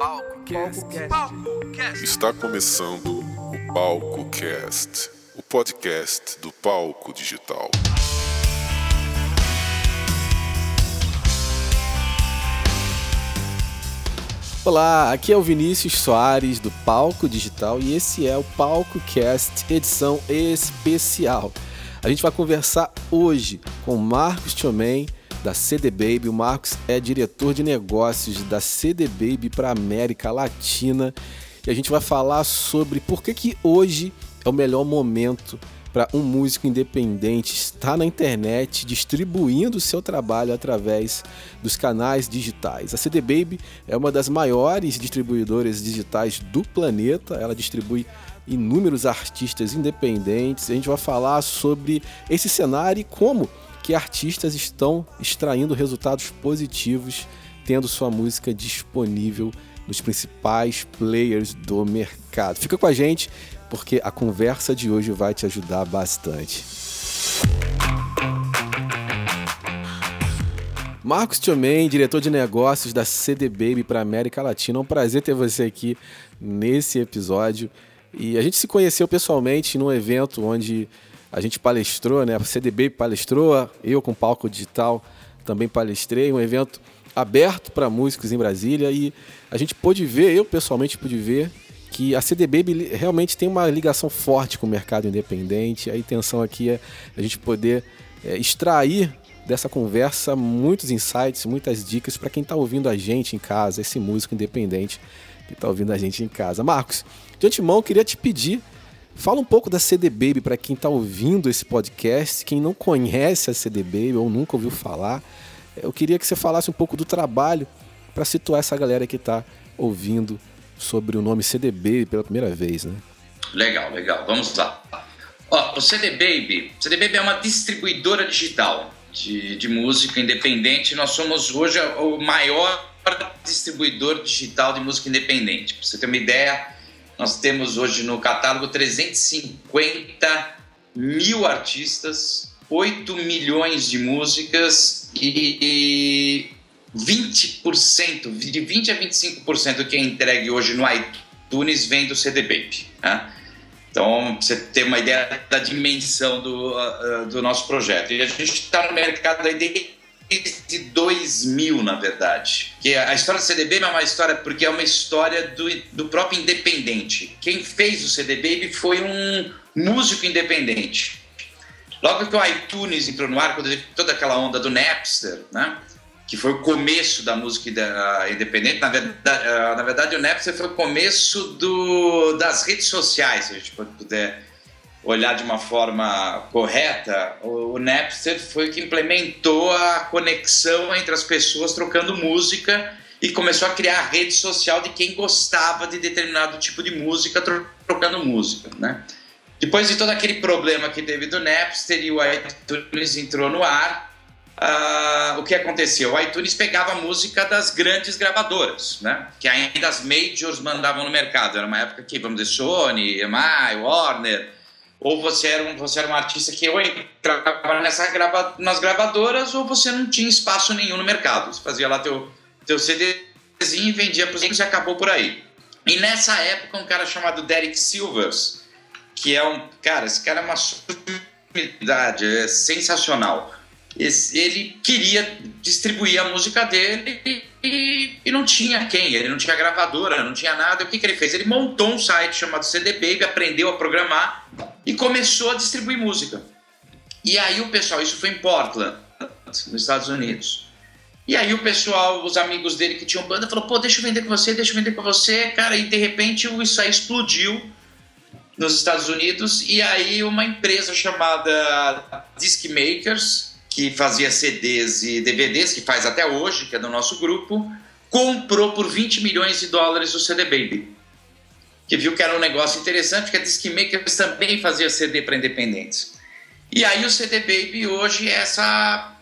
Palco Cast. Está começando o Palco Cast, o podcast do Palco Digital. Olá, aqui é o Vinícius Soares do Palco Digital e esse é o Palco Cast edição especial. A gente vai conversar hoje com Marcos Tiomen da CD Baby. O Marcos é diretor de negócios da CD Baby para América Latina. E a gente vai falar sobre por que, que hoje é o melhor momento para um músico independente estar na internet distribuindo seu trabalho através dos canais digitais. A CD Baby é uma das maiores distribuidoras digitais do planeta. Ela distribui inúmeros artistas independentes. A gente vai falar sobre esse cenário e como que artistas estão extraindo resultados positivos, tendo sua música disponível nos principais players do mercado. Fica com a gente, porque a conversa de hoje vai te ajudar bastante. Marcos Tiomen, diretor de negócios da CD Baby para América Latina. É um prazer ter você aqui nesse episódio. E a gente se conheceu pessoalmente num evento onde a gente palestrou, né? A CDB palestrou, eu com palco digital também palestrei, um evento aberto para músicos em Brasília e a gente pôde ver, eu pessoalmente pude ver que a CDB realmente tem uma ligação forte com o mercado independente. A intenção aqui é a gente poder é, extrair dessa conversa muitos insights, muitas dicas para quem está ouvindo a gente em casa, esse músico independente que está ouvindo a gente em casa. Marcos, de antemão, queria te pedir Fala um pouco da CD Baby para quem está ouvindo esse podcast, quem não conhece a CD Baby ou nunca ouviu falar. Eu queria que você falasse um pouco do trabalho para situar essa galera que está ouvindo sobre o nome CD Baby pela primeira vez, né? Legal, legal. Vamos lá. Ó, o CD Baby, CD Baby é uma distribuidora digital de, de música independente. Nós somos hoje o maior distribuidor digital de música independente. Para você ter uma ideia, nós temos hoje no catálogo 350 mil artistas, 8 milhões de músicas e 20%, de 20 a 25% do que é entregue hoje no iTunes vem do CD Baby. Né? Então, você ter uma ideia da dimensão do, uh, do nosso projeto. E a gente está no mercado aí desde desde 2000, na verdade. Que a história do CDB é uma história porque é uma história do, do próprio independente. Quem fez o CD Baby foi um músico independente. Logo que o iTunes entrou no ar, quando teve toda aquela onda do Napster, né? que foi o começo da música independente. Na verdade, ah, na verdade, o Napster foi o começo do, das redes sociais, se a gente puder olhar de uma forma correta, o, Napster foi o que implementou a conexão entre as pessoas trocando música e começou a criar a rede social de quem gostava de determinado tipo de música trocando música, né? Depois de todo aquele problema que teve do Napster e o iTunes entrou no ar, uh, o que aconteceu? O iTunes pegava a música das grandes gravadoras, né? Que ainda as majors mandavam no mercado. Era uma época que, vamos dizer, Sony, EMI, Warner, ou você era um, você era um artista que ou entrava nessa grava, nas gravadoras ou você não tinha espaço nenhum no mercado. Você fazia lá teu, teu CDzinho, vendia para os e acabou por aí. E nessa época, um cara chamado Derek Silvers, que é um. Cara, esse cara é uma sumidade, é sensacional. Esse, ele queria distribuir a música dele e, e, e, não tinha quem, ele não tinha gravadora, não tinha nada. O que, que ele fez? Ele montou um site chamado CD Baby, aprendeu a programar e começou a distribuir música. E aí o pessoal, isso foi em Portland, nos Estados Unidos. E aí o pessoal, os amigos dele que tinham banda, falou: pô, deixa eu vender com você, deixa eu vender com você, cara. E de repente isso aí explodiu nos Estados Unidos. E aí uma empresa chamada Disc Makers, que fazia CDs e DVDs, que faz até hoje, que é do nosso grupo, comprou por 20 milhões de dólares o CD Baby que viu que era um negócio interessante, que a Makers também fazia CD para independentes. E aí o CD Baby hoje é essa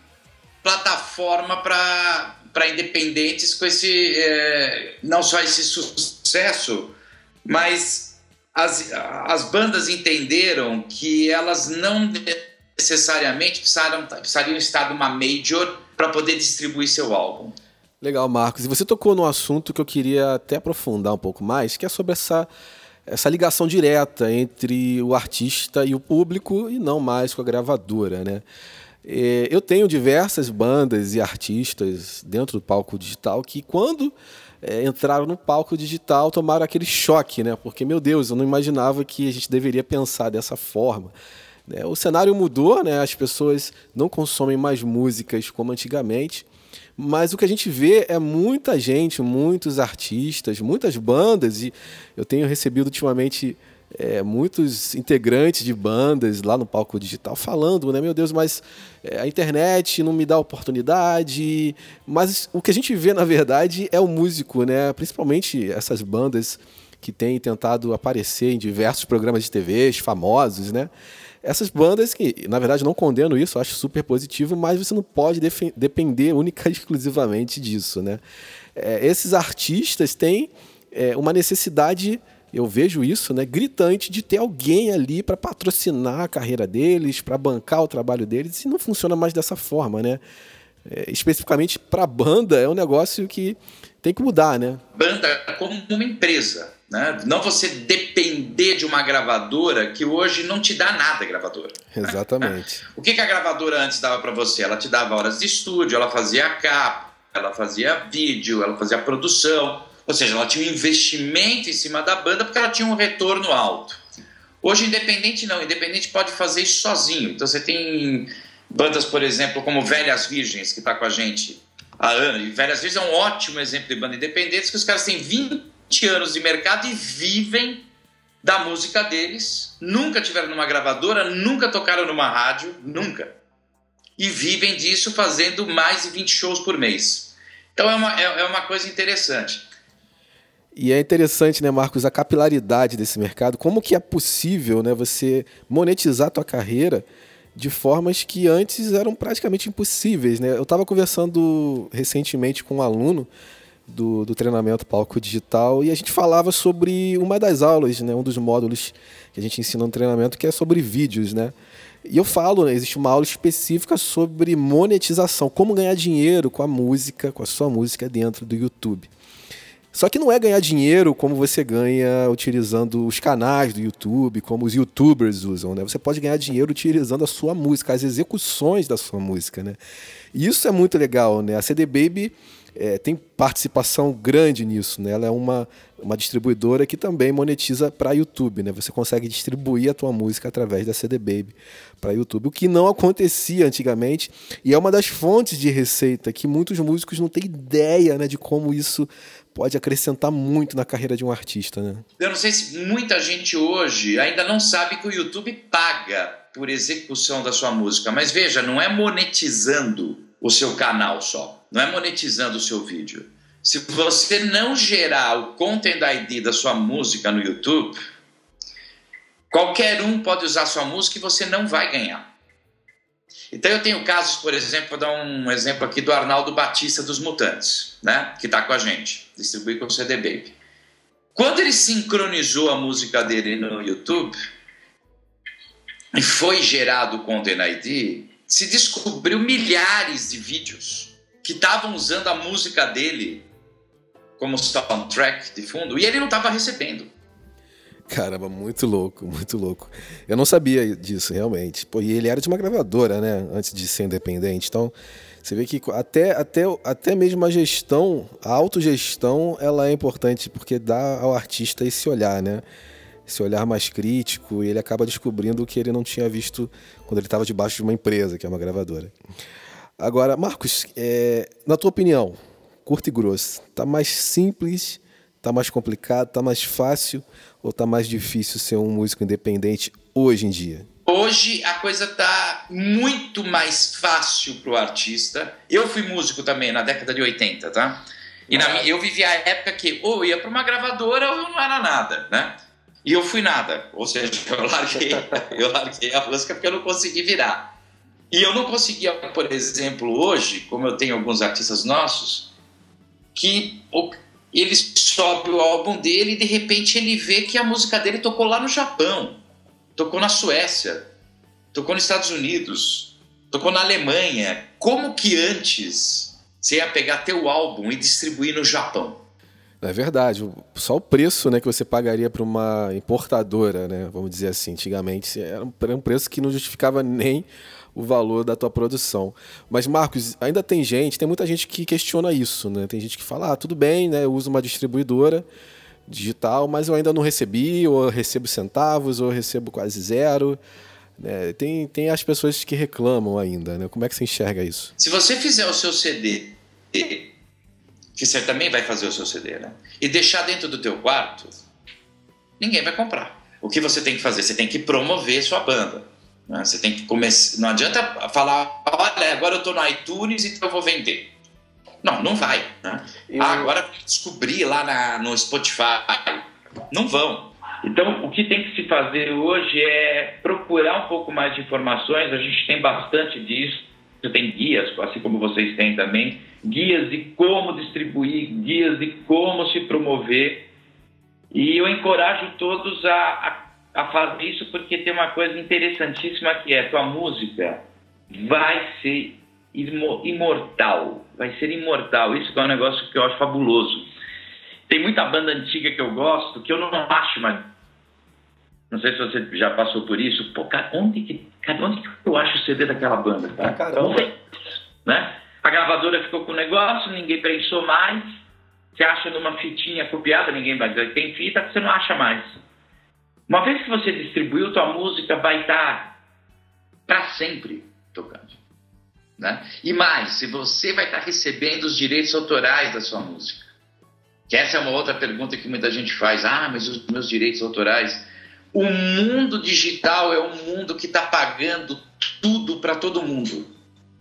plataforma para independentes com esse é, não só esse sucesso, mas as, as bandas entenderam que elas não necessariamente precisariam, precisariam estar numa major para poder distribuir seu álbum. Legal, Marcos. E você tocou num assunto que eu queria até aprofundar um pouco mais, que é sobre essa, essa ligação direta entre o artista e o público e não mais com a gravadora, né? É, eu tenho diversas bandas e artistas dentro do palco digital que, quando é, entraram no palco digital, tomaram aquele choque, né? Porque, meu Deus, eu não imaginava que a gente deveria pensar dessa forma. Né? O cenário mudou, né? as pessoas não consomem mais músicas como antigamente, mas o que a gente vê é muita gente, muitos artistas, muitas bandas, e eu tenho recebido ultimamente é, muitos integrantes de bandas lá no palco digital falando, né? Meu Deus, mas é, a internet não me dá oportunidade. Mas o que a gente vê, na verdade, é o músico, né? Principalmente essas bandas que têm tentado aparecer em diversos programas de TV famosos, né? Essas bandas que, na verdade, não condeno isso, acho super positivo, mas você não pode depender única e exclusivamente disso, né? É, esses artistas têm é, uma necessidade eu vejo isso, né, gritante de ter alguém ali para patrocinar a carreira deles, para bancar o trabalho deles, e não funciona mais dessa forma, né? É, especificamente para banda é um negócio que tem que mudar, né? Banda como uma empresa, né? Não você depender de uma gravadora que hoje não te dá nada, gravadora. Exatamente. o que, que a gravadora antes dava para você? Ela te dava horas de estúdio, ela fazia capa, ela fazia vídeo, ela fazia produção. Ou seja, ela tinha um investimento em cima da banda porque ela tinha um retorno alto. Hoje, independente não, independente pode fazer isso sozinho. Então você tem bandas, por exemplo, como Velhas Virgens, que está com a gente há anos. E Velhas Virgens é um ótimo exemplo de banda independente, que os caras têm 20 anos de mercado e vivem da música deles. Nunca tiveram numa gravadora, nunca tocaram numa rádio, nunca. E vivem disso fazendo mais de 20 shows por mês. Então é uma, é, é uma coisa interessante. E é interessante, né, Marcos, a capilaridade desse mercado. Como que é possível, né, você monetizar a tua carreira de formas que antes eram praticamente impossíveis, né? Eu estava conversando recentemente com um aluno do, do treinamento palco digital e a gente falava sobre uma das aulas, né, um dos módulos que a gente ensina no treinamento que é sobre vídeos, né? E eu falo, né, existe uma aula específica sobre monetização, como ganhar dinheiro com a música, com a sua música dentro do YouTube. Só que não é ganhar dinheiro como você ganha utilizando os canais do YouTube, como os youtubers usam, né? Você pode ganhar dinheiro utilizando a sua música, as execuções da sua música, né? E isso é muito legal, né? A CD Baby é, tem participação grande nisso, né? Ela é uma, uma distribuidora que também monetiza para YouTube, né? Você consegue distribuir a tua música através da CD Baby para YouTube, o que não acontecia antigamente e é uma das fontes de receita que muitos músicos não têm ideia, né, de como isso pode acrescentar muito na carreira de um artista, né? Eu não sei se muita gente hoje ainda não sabe que o YouTube paga por execução da sua música, mas veja, não é monetizando o seu canal só, não é monetizando o seu vídeo. Se você não gerar o Content ID da sua música no YouTube, qualquer um pode usar sua música e você não vai ganhar. Então eu tenho casos, por exemplo, vou dar um exemplo aqui do Arnaldo Batista dos Mutantes, né? que está com a gente, distribui com o CD Baby. Quando ele sincronizou a música dele no YouTube e foi gerado o Content ID, se descobriu milhares de vídeos que estavam usando a música dele como soundtrack de fundo e ele não estava recebendo. Caramba, muito louco, muito louco. Eu não sabia disso, realmente. Pô, e ele era de uma gravadora, né? Antes de ser independente. Então, você vê que até, até, até mesmo a gestão, a autogestão, ela é importante, porque dá ao artista esse olhar, né? Esse olhar mais crítico, e ele acaba descobrindo o que ele não tinha visto quando ele estava debaixo de uma empresa, que é uma gravadora. Agora, Marcos, é, na tua opinião, curto e grosso, tá mais simples, tá mais complicado, tá mais fácil ou tá mais difícil ser um músico independente hoje em dia? Hoje a coisa tá muito mais fácil pro artista. Eu fui músico também na década de 80, tá? E na, eu vivi a época que ou ia para uma gravadora ou não era nada, né? E eu fui nada, ou seja, eu larguei, eu larguei a música porque eu não consegui virar. E eu não conseguia, por exemplo, hoje, como eu tenho alguns artistas nossos, que ele sobe o álbum dele e de repente ele vê que a música dele tocou lá no Japão, tocou na Suécia, tocou nos Estados Unidos, tocou na Alemanha. Como que antes você ia pegar teu álbum e distribuir no Japão. É verdade. Só o preço né, que você pagaria para uma importadora, né, vamos dizer assim, antigamente, era um preço que não justificava nem o valor da tua produção. Mas, Marcos, ainda tem gente, tem muita gente que questiona isso, né? Tem gente que fala, ah, tudo bem, né? Eu uso uma distribuidora digital, mas eu ainda não recebi, ou recebo centavos, ou recebo quase zero. É, tem, tem as pessoas que reclamam ainda, né? Como é que você enxerga isso? Se você fizer o seu CD, que você também vai fazer o seu CD, né? E deixar dentro do teu quarto, ninguém vai comprar. O que você tem que fazer? Você tem que promover sua banda. Né? Você tem que começar. Não adianta falar, olha, agora eu estou no iTunes, então eu vou vender. Não, não vai. Né? Eu... Ah, agora descobri lá na, no Spotify. Não vão. Então, o que tem que se fazer hoje é procurar um pouco mais de informações. A gente tem bastante disso. Você tem guias, assim como vocês têm também, guias de como distribuir, guias de como se promover. E eu encorajo todos a, a a fazer isso porque tem uma coisa interessantíssima que é tua música vai ser imortal, vai ser imortal. Isso é um negócio que eu acho fabuloso. Tem muita banda antiga que eu gosto que eu não acho mais. Não sei se você já passou por isso. Pô, cara, onde que, cara, onde que eu acho o CD daquela banda? Cara? Caramba. né? A gravadora ficou com o negócio, ninguém pensou mais. Você acha numa fitinha copiada, ninguém vai dizer tem fita, você não acha mais. Uma vez que você distribuiu, tua música vai estar para sempre tocando. Né? E mais, se você vai estar recebendo os direitos autorais da sua música. Que essa é uma outra pergunta que muita gente faz. Ah, mas os meus direitos autorais. O mundo digital é um mundo que está pagando tudo para todo mundo.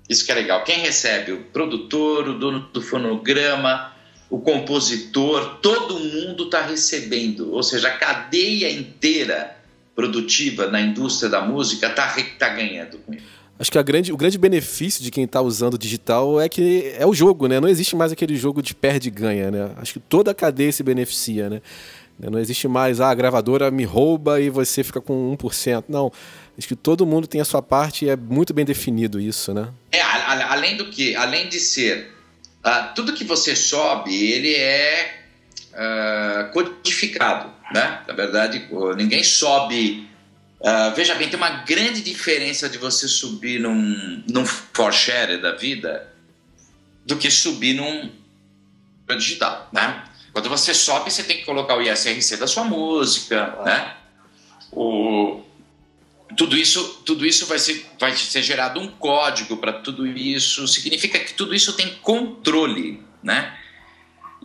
Isso que é legal. Quem recebe? O produtor, o dono do fonograma, o compositor, todo mundo está recebendo, ou seja, a cadeia inteira produtiva na indústria da música está tá ganhando com isso. Acho que grande, o grande benefício de quem está usando o digital é que é o jogo, né? Não existe mais aquele jogo de perde e ganha, né? Acho que toda a cadeia se beneficia, né? Não existe mais, ah, a gravadora me rouba e você fica com 1%. Não, acho que todo mundo tem a sua parte e é muito bem definido isso, né? É, além do que, além de ser Uh, tudo que você sobe, ele é uh, codificado, né? Na verdade, ninguém sobe... Uh, veja bem, tem uma grande diferença de você subir num, num share da vida do que subir num digital, né? Quando você sobe, você tem que colocar o ISRC da sua música, né? O, tudo isso, tudo isso vai ser, vai ser gerado um código para tudo isso. Significa que tudo isso tem controle, né?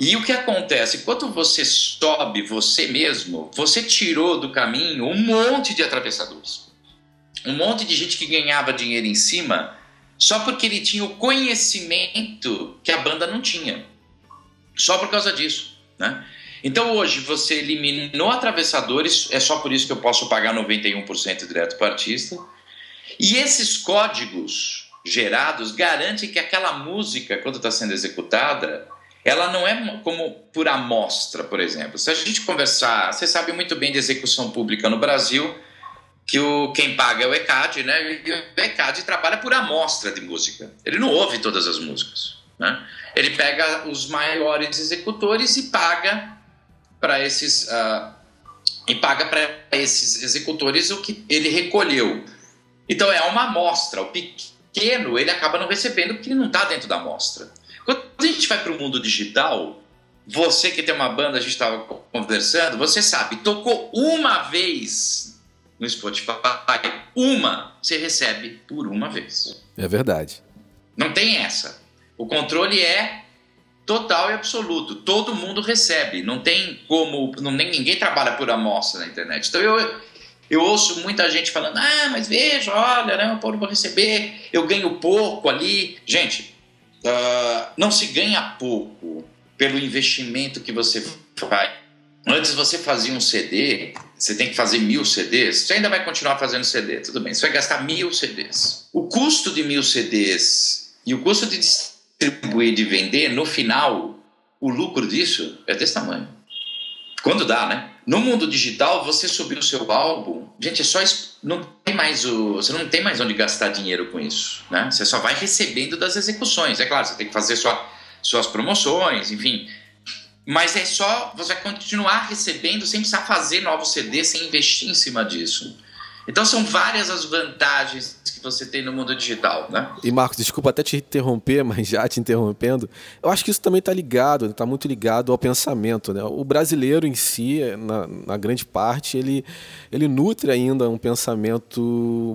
E o que acontece? Quando você sobe você mesmo, você tirou do caminho um monte de atravessadores. Um monte de gente que ganhava dinheiro em cima só porque ele tinha o conhecimento que a banda não tinha. Só por causa disso, né? Então hoje você eliminou atravessadores, é só por isso que eu posso pagar 91% direto para o artista. E esses códigos gerados garantem que aquela música, quando está sendo executada, ela não é como por amostra, por exemplo. Se a gente conversar, você sabe muito bem de execução pública no Brasil, que o, quem paga é o ECAD, né? E o ECAD trabalha por amostra de música. Ele não ouve todas as músicas. Né? Ele pega os maiores executores e paga para esses uh, e paga para esses executores o que ele recolheu. Então é uma amostra. O pequeno ele acaba não recebendo porque ele não está dentro da amostra. Quando a gente vai para o mundo digital, você que tem uma banda, a gente estava conversando, você sabe, tocou uma vez no Spotify, uma, você recebe por uma vez. É verdade. Não tem essa. O controle é total e absoluto. Todo mundo recebe. Não tem como. Não, nem, ninguém trabalha por amostra na internet. Então eu, eu ouço muita gente falando: ah, mas veja, olha, né, eu não vou receber, eu ganho pouco ali. Gente, uh, não se ganha pouco pelo investimento que você faz. Antes você fazia um CD, você tem que fazer mil CDs, você ainda vai continuar fazendo CD, tudo bem, você vai gastar mil CDs. O custo de mil CDs e o custo de distribuir, de vender, no final, o lucro disso é desse tamanho. Quando dá, né? No mundo digital, você subir o seu álbum, gente, é só não tem mais o, você não tem mais onde gastar dinheiro com isso, né? Você só vai recebendo das execuções. É claro, você tem que fazer sua, suas promoções, enfim. Mas é só, você vai continuar recebendo sem precisar fazer novos CDs, sem investir em cima disso. Então são várias as vantagens que você tem no mundo digital, né? E Marcos, desculpa até te interromper, mas já te interrompendo, eu acho que isso também está ligado, está muito ligado ao pensamento, né? O brasileiro em si, na, na, grande parte, ele, ele nutre ainda um pensamento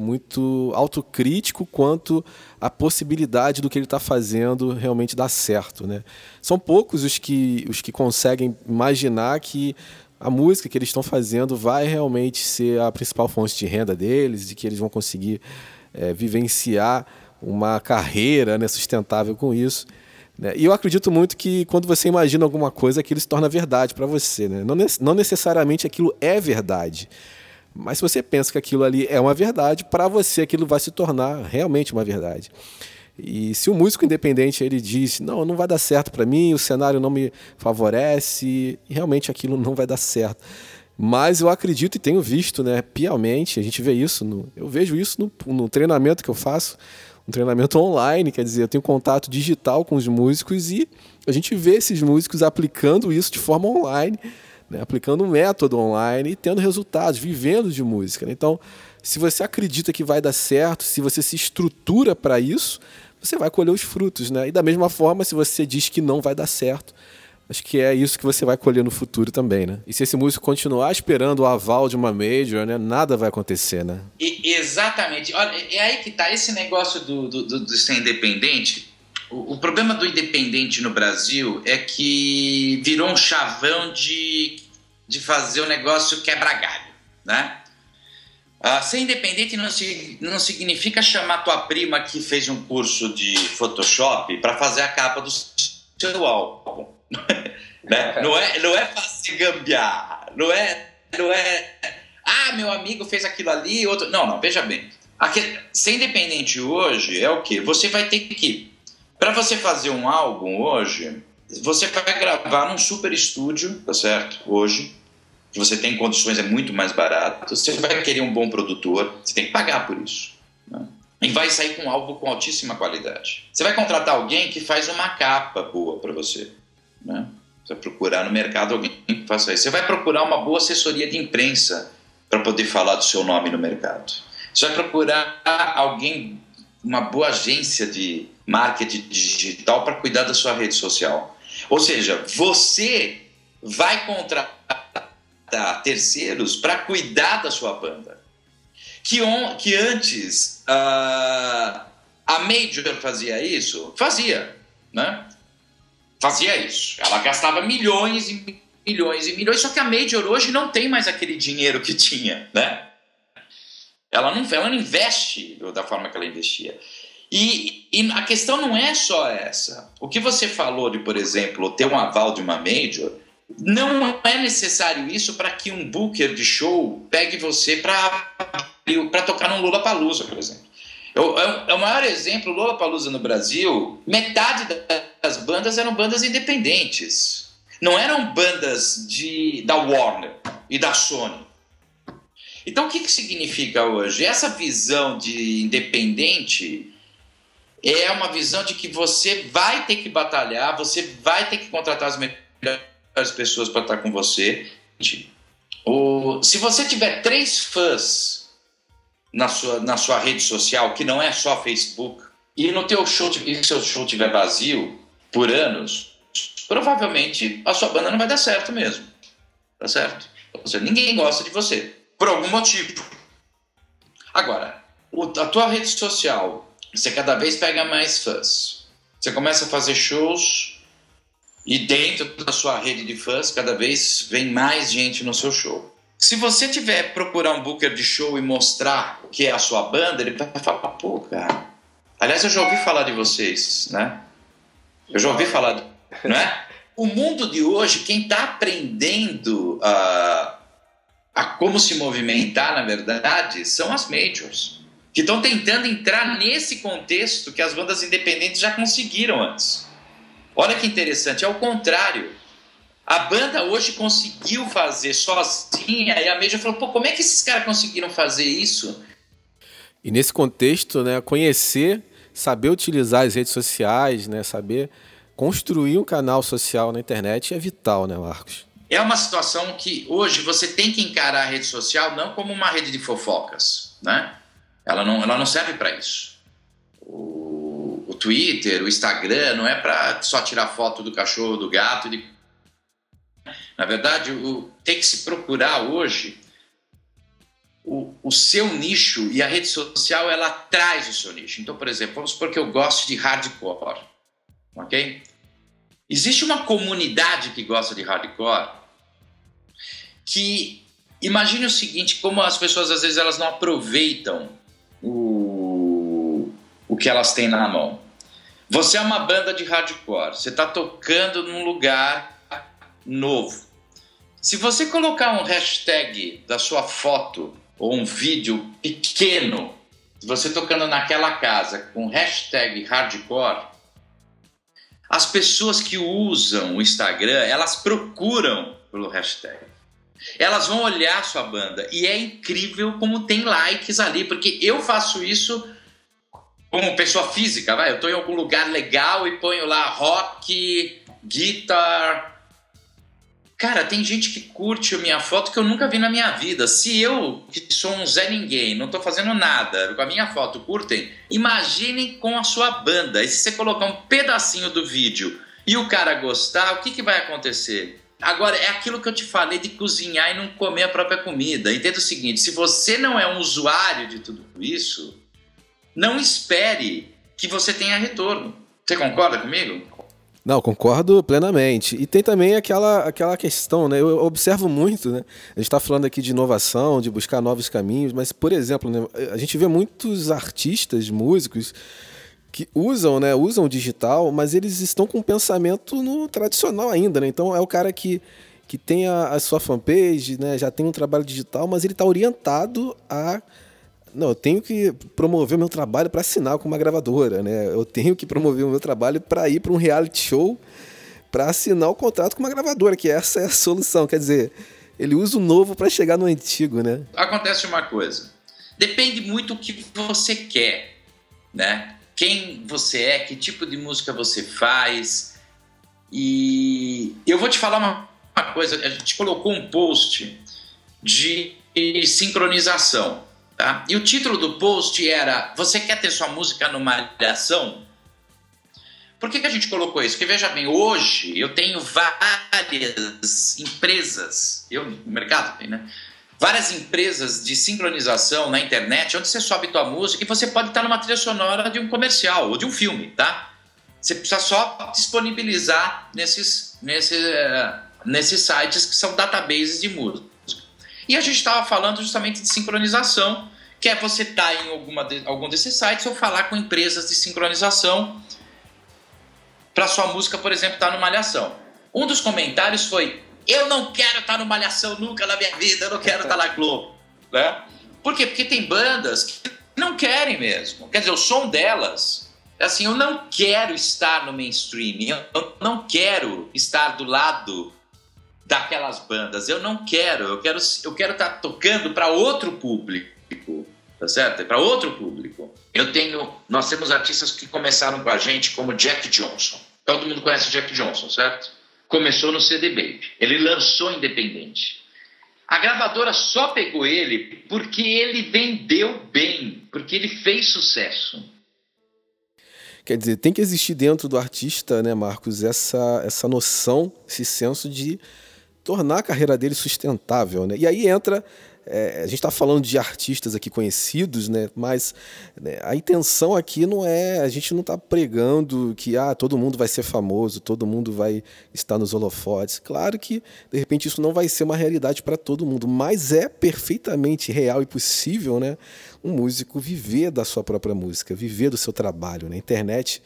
muito autocrítico quanto à possibilidade do que ele está fazendo realmente dar certo, né? São poucos os que, os que conseguem imaginar que a música que eles estão fazendo vai realmente ser a principal fonte de renda deles, e que eles vão conseguir é, vivenciar uma carreira né, sustentável com isso. Né? E eu acredito muito que quando você imagina alguma coisa, aquilo se torna verdade para você. Né? Não, não necessariamente aquilo é verdade. Mas se você pensa que aquilo ali é uma verdade, para você aquilo vai se tornar realmente uma verdade. E se o músico independente ele diz, não, não vai dar certo para mim, o cenário não me favorece, realmente aquilo não vai dar certo. Mas eu acredito e tenho visto, né, piamente, a gente vê isso, no, eu vejo isso no, no treinamento que eu faço, um treinamento online, quer dizer, eu tenho contato digital com os músicos e a gente vê esses músicos aplicando isso de forma online, né, aplicando um método online e tendo resultados, vivendo de música. Né? Então, se você acredita que vai dar certo, se você se estrutura para isso, você vai colher os frutos, né? E da mesma forma, se você diz que não vai dar certo, acho que é isso que você vai colher no futuro também, né? E se esse músico continuar esperando o aval de uma major, né, nada vai acontecer, né? E, exatamente. Olha, é aí que tá esse negócio do, do, do, do ser independente. O, o, problema do independente no Brasil é que virou um chavão de, de fazer o negócio quebra-galho, né? Uh, ser independente não, não significa chamar tua prima que fez um curso de Photoshop para fazer a capa do seu álbum. né? não, é, não é fazer gambiar, não é, não é. Ah, meu amigo fez aquilo ali, outro. Não, não, veja bem. Aqui, ser independente hoje é o que? Você vai ter que. Para você fazer um álbum hoje, você vai gravar num super estúdio, tá certo? Hoje que você tem condições é muito mais barato, você vai querer um bom produtor, você tem que pagar por isso. Né? E vai sair com algo com altíssima qualidade. Você vai contratar alguém que faz uma capa boa para você. Né? Você vai procurar no mercado alguém que faça isso. Você vai procurar uma boa assessoria de imprensa para poder falar do seu nome no mercado. Você vai procurar alguém, uma boa agência de marketing digital para cuidar da sua rede social. Ou seja, você vai contratar contratar terceiros para cuidar da sua banda. Que, on, que antes uh, a Major fazia isso? Fazia, né? Fazia isso. Ela gastava milhões e milhões e milhões, só que a Major hoje não tem mais aquele dinheiro que tinha, né? Ela não, ela não investe da forma que ela investia. E, e, a questão não é só essa. O que você falou de, por exemplo, ter um aval de uma major não é necessário isso para que um booker de show pegue você para tocar num Lula Palusa, por exemplo. É, é, é o maior exemplo, Lula Palusa no Brasil, metade das bandas eram bandas independentes. Não eram bandas de, da Warner e da Sony. Então, o que, que significa hoje? Essa visão de independente é uma visão de que você vai ter que batalhar, você vai ter que contratar as melhores as pessoas para estar com você. O, se você tiver três fãs na sua, na sua rede social, que não é só Facebook, e no teu show, e seu show tiver vazio por anos, provavelmente a sua banda não vai dar certo mesmo. Tá certo? Seja, ninguém gosta de você, por algum motivo. Agora, a tua rede social, você cada vez pega mais fãs. Você começa a fazer shows e dentro da sua rede de fãs, cada vez vem mais gente no seu show. Se você tiver procurar um booker de show e mostrar o que é a sua banda, ele vai falar, pô, cara. Aliás, eu já ouvi falar de vocês, né? Eu já ouvi falar, de, né? O mundo de hoje, quem está aprendendo a, a como se movimentar, na verdade, são as majors, que estão tentando entrar nesse contexto que as bandas independentes já conseguiram antes. Olha que interessante, é o contrário. A banda hoje conseguiu fazer sozinha e a Major falou: pô, como é que esses caras conseguiram fazer isso? E nesse contexto, né, conhecer, saber utilizar as redes sociais, né, saber construir um canal social na internet é vital, né, Marcos? É uma situação que hoje você tem que encarar a rede social não como uma rede de fofocas, né? Ela não, ela não serve para isso. Twitter, o Instagram não é para só tirar foto do cachorro, do gato. De... Na verdade, o, tem que se procurar hoje o, o seu nicho e a rede social ela traz o seu nicho. Então, por exemplo, vamos supor que eu gosto de hardcore, ok? Existe uma comunidade que gosta de hardcore que imagine o seguinte, como as pessoas às vezes elas não aproveitam o, o que elas têm na mão. Você é uma banda de hardcore, você está tocando num lugar novo. Se você colocar um hashtag da sua foto ou um vídeo pequeno, você tocando naquela casa com hashtag hardcore, as pessoas que usam o Instagram, elas procuram pelo hashtag. Elas vão olhar sua banda e é incrível como tem likes ali, porque eu faço isso como pessoa física, vai, eu estou em algum lugar legal e ponho lá rock, guitar, Cara, tem gente que curte a minha foto que eu nunca vi na minha vida. Se eu, que sou um Zé Ninguém, não tô fazendo nada, com a minha foto curtem, imaginem com a sua banda. E se você colocar um pedacinho do vídeo e o cara gostar, o que, que vai acontecer? Agora, é aquilo que eu te falei de cozinhar e não comer a própria comida. Entenda o seguinte: se você não é um usuário de tudo isso, não espere que você tenha retorno. Você concorda comigo? Não, concordo plenamente. E tem também aquela, aquela questão, né? Eu observo muito, né? A gente está falando aqui de inovação, de buscar novos caminhos, mas, por exemplo, né? a gente vê muitos artistas, músicos, que usam, né? Usam o digital, mas eles estão com um pensamento no tradicional ainda, né? Então é o cara que, que tem a, a sua fanpage, né? Já tem um trabalho digital, mas ele está orientado a não, eu tenho que promover o meu trabalho para assinar com uma gravadora, né? Eu tenho que promover o meu trabalho para ir para um reality show para assinar o contrato com uma gravadora, que essa é a solução. Quer dizer, ele usa o novo para chegar no antigo, né? Acontece uma coisa. Depende muito do que você quer, né? Quem você é, que tipo de música você faz. E eu vou te falar uma, uma coisa. A gente colocou um post de sincronização. Tá? E o título do post era: Você quer ter sua música numa malhação? Por que, que a gente colocou isso? Porque veja bem, hoje eu tenho várias empresas, eu no mercado tem, né? Várias empresas de sincronização na internet, onde você sobe tua música e você pode estar numa trilha sonora de um comercial ou de um filme, tá? Você precisa só disponibilizar nesses, nesses, uh, nesses sites que são databases de música. E a gente estava falando justamente de sincronização, que é você estar tá em alguma de, algum desses sites ou falar com empresas de sincronização para sua música, por exemplo, estar tá numa malhação. Um dos comentários foi: Eu não quero estar tá numa malhação nunca na minha vida, eu não quero estar na Globo. Né? Por quê? Porque tem bandas que não querem mesmo. Quer dizer, o som delas assim, eu não quero estar no mainstream, eu não quero estar do lado daquelas bandas. Eu não quero, eu quero eu quero estar tá tocando para outro público, tá certo? Para outro público. Eu tenho, nós temos artistas que começaram com a gente como Jack Johnson. Todo mundo conhece Jack Johnson, certo? Começou no CD Baby. Ele lançou independente. A gravadora só pegou ele porque ele vendeu bem, porque ele fez sucesso. Quer dizer, tem que existir dentro do artista, né, Marcos, essa, essa noção, esse senso de tornar a carreira dele sustentável. Né? E aí entra. É, a gente está falando de artistas aqui conhecidos, né? mas né, a intenção aqui não é. A gente não está pregando que ah, todo mundo vai ser famoso, todo mundo vai estar nos holofotes. Claro que, de repente, isso não vai ser uma realidade para todo mundo, mas é perfeitamente real e possível né, um músico viver da sua própria música, viver do seu trabalho. Né? internet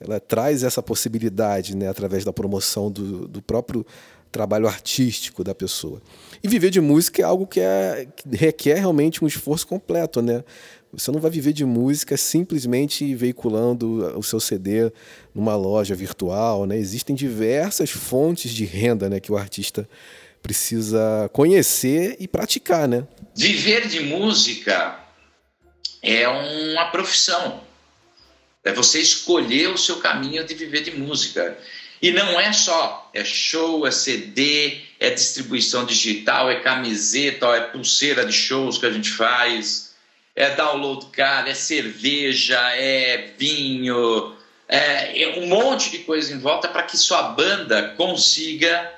ela traz essa possibilidade, né, através da promoção do, do próprio trabalho artístico da pessoa. E viver de música é algo que, é, que requer realmente um esforço completo, né? Você não vai viver de música simplesmente veiculando o seu CD numa loja virtual, né? Existem diversas fontes de renda, né, que o artista precisa conhecer e praticar, né? Viver de música é uma profissão. É você escolher o seu caminho de viver de música. E não é só, é show, é CD, é distribuição digital, é camiseta, é pulseira de shows que a gente faz, é download card, é cerveja, é vinho, é, é um monte de coisa em volta para que sua banda consiga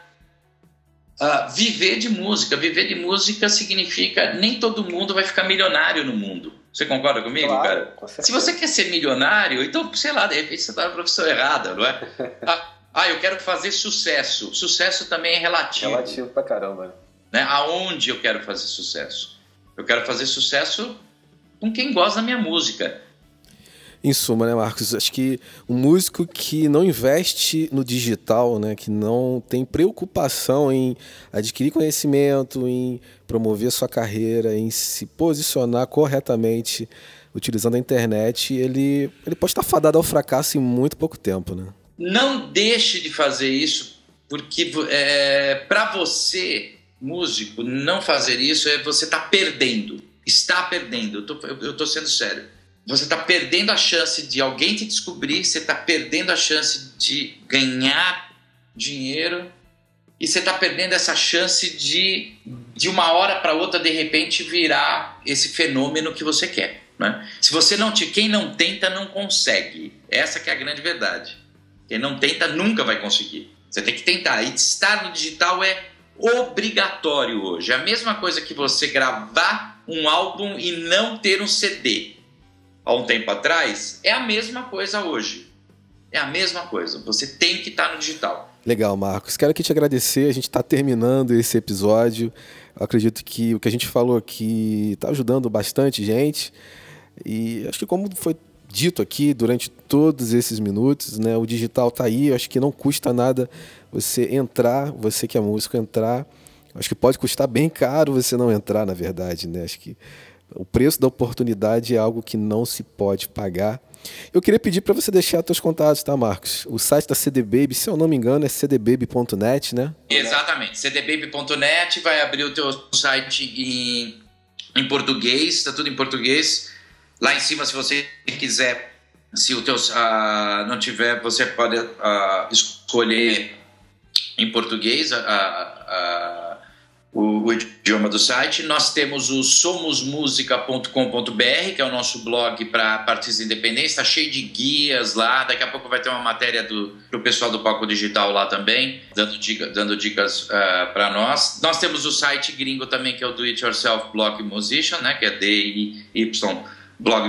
uh, viver de música. Viver de música significa nem todo mundo vai ficar milionário no mundo. Você concorda comigo, claro, cara? Com Se você quer ser milionário, então, sei lá, de repente você está na profissão errada, não é? ah, eu quero fazer sucesso. Sucesso também é relativo. Relativo pra caramba. Né? Aonde eu quero fazer sucesso? Eu quero fazer sucesso com quem gosta da minha música. Em suma, né, Marcos? Acho que um músico que não investe no digital, né, que não tem preocupação em adquirir conhecimento, em promover sua carreira, em se posicionar corretamente utilizando a internet, ele, ele pode estar fadado ao fracasso em muito pouco tempo, né? Não deixe de fazer isso, porque é, para você, músico, não fazer isso é você está perdendo. Está perdendo. Eu estou sendo sério. Você está perdendo a chance de alguém te descobrir, você está perdendo a chance de ganhar dinheiro e você está perdendo essa chance de, de uma hora para outra, de repente, virar esse fenômeno que você quer. Né? Se você não te, quem não tenta não consegue. Essa que é a grande verdade. Quem não tenta nunca vai conseguir. Você tem que tentar. E estar no digital é obrigatório hoje. É a mesma coisa que você gravar um álbum e não ter um CD. Há um tempo atrás, é a mesma coisa hoje. É a mesma coisa. Você tem que estar no digital. Legal, Marcos. Quero aqui te agradecer. A gente está terminando esse episódio. Eu acredito que o que a gente falou aqui está ajudando bastante gente. E acho que como foi dito aqui durante todos esses minutos, né? O digital está aí, acho que não custa nada você entrar, você que é músico entrar. Acho que pode custar bem caro você não entrar, na verdade, né? Acho que o preço da oportunidade é algo que não se pode pagar. Eu queria pedir para você deixar seus contatos, tá, Marcos? O site da CD Baby, se eu não me engano, é cdbaby.net, né? Exatamente. cdbaby.net vai abrir o teu site em, em português, está tudo em português Lá em cima, se você quiser, se o teu uh, não tiver, você pode uh, escolher em português uh, o, o, idioma do site. Nós temos o somosmusica.com.br, que é o nosso blog para artistas independentes, está cheio de guias lá. Daqui a pouco vai ter uma matéria do, do pessoal do Palco Digital lá também, dando, dando dicas para nós. Nós temos o site gringo também, que é o Do It Yourself Blog Musician, né, que é D-I-Y Blog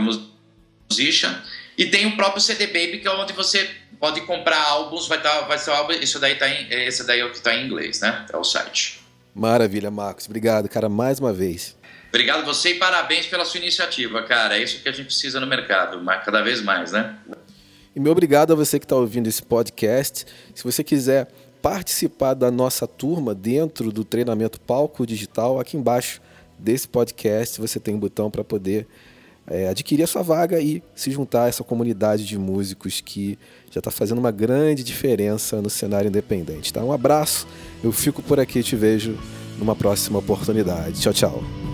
Musician. E tem o próprio CD Baby, que é onde você pode comprar álbuns, vai, tá, vai ser o álbum, isso daí tá em, esse daí é o que está em inglês, né? É o site. Maravilha, Marcos. Obrigado, cara, mais uma vez. Obrigado você e parabéns pela sua iniciativa, cara. É isso que a gente precisa no mercado, cada vez mais, né? E meu obrigado a você que está ouvindo esse podcast. Se você quiser participar da nossa turma dentro do treinamento Palco Digital, aqui embaixo desse podcast você tem um botão para poder é, adquirir a sua vaga e se juntar a essa comunidade de músicos que já está fazendo uma grande diferença no cenário independente. Tá? Um abraço, eu fico por aqui te vejo numa próxima oportunidade. Tchau, tchau.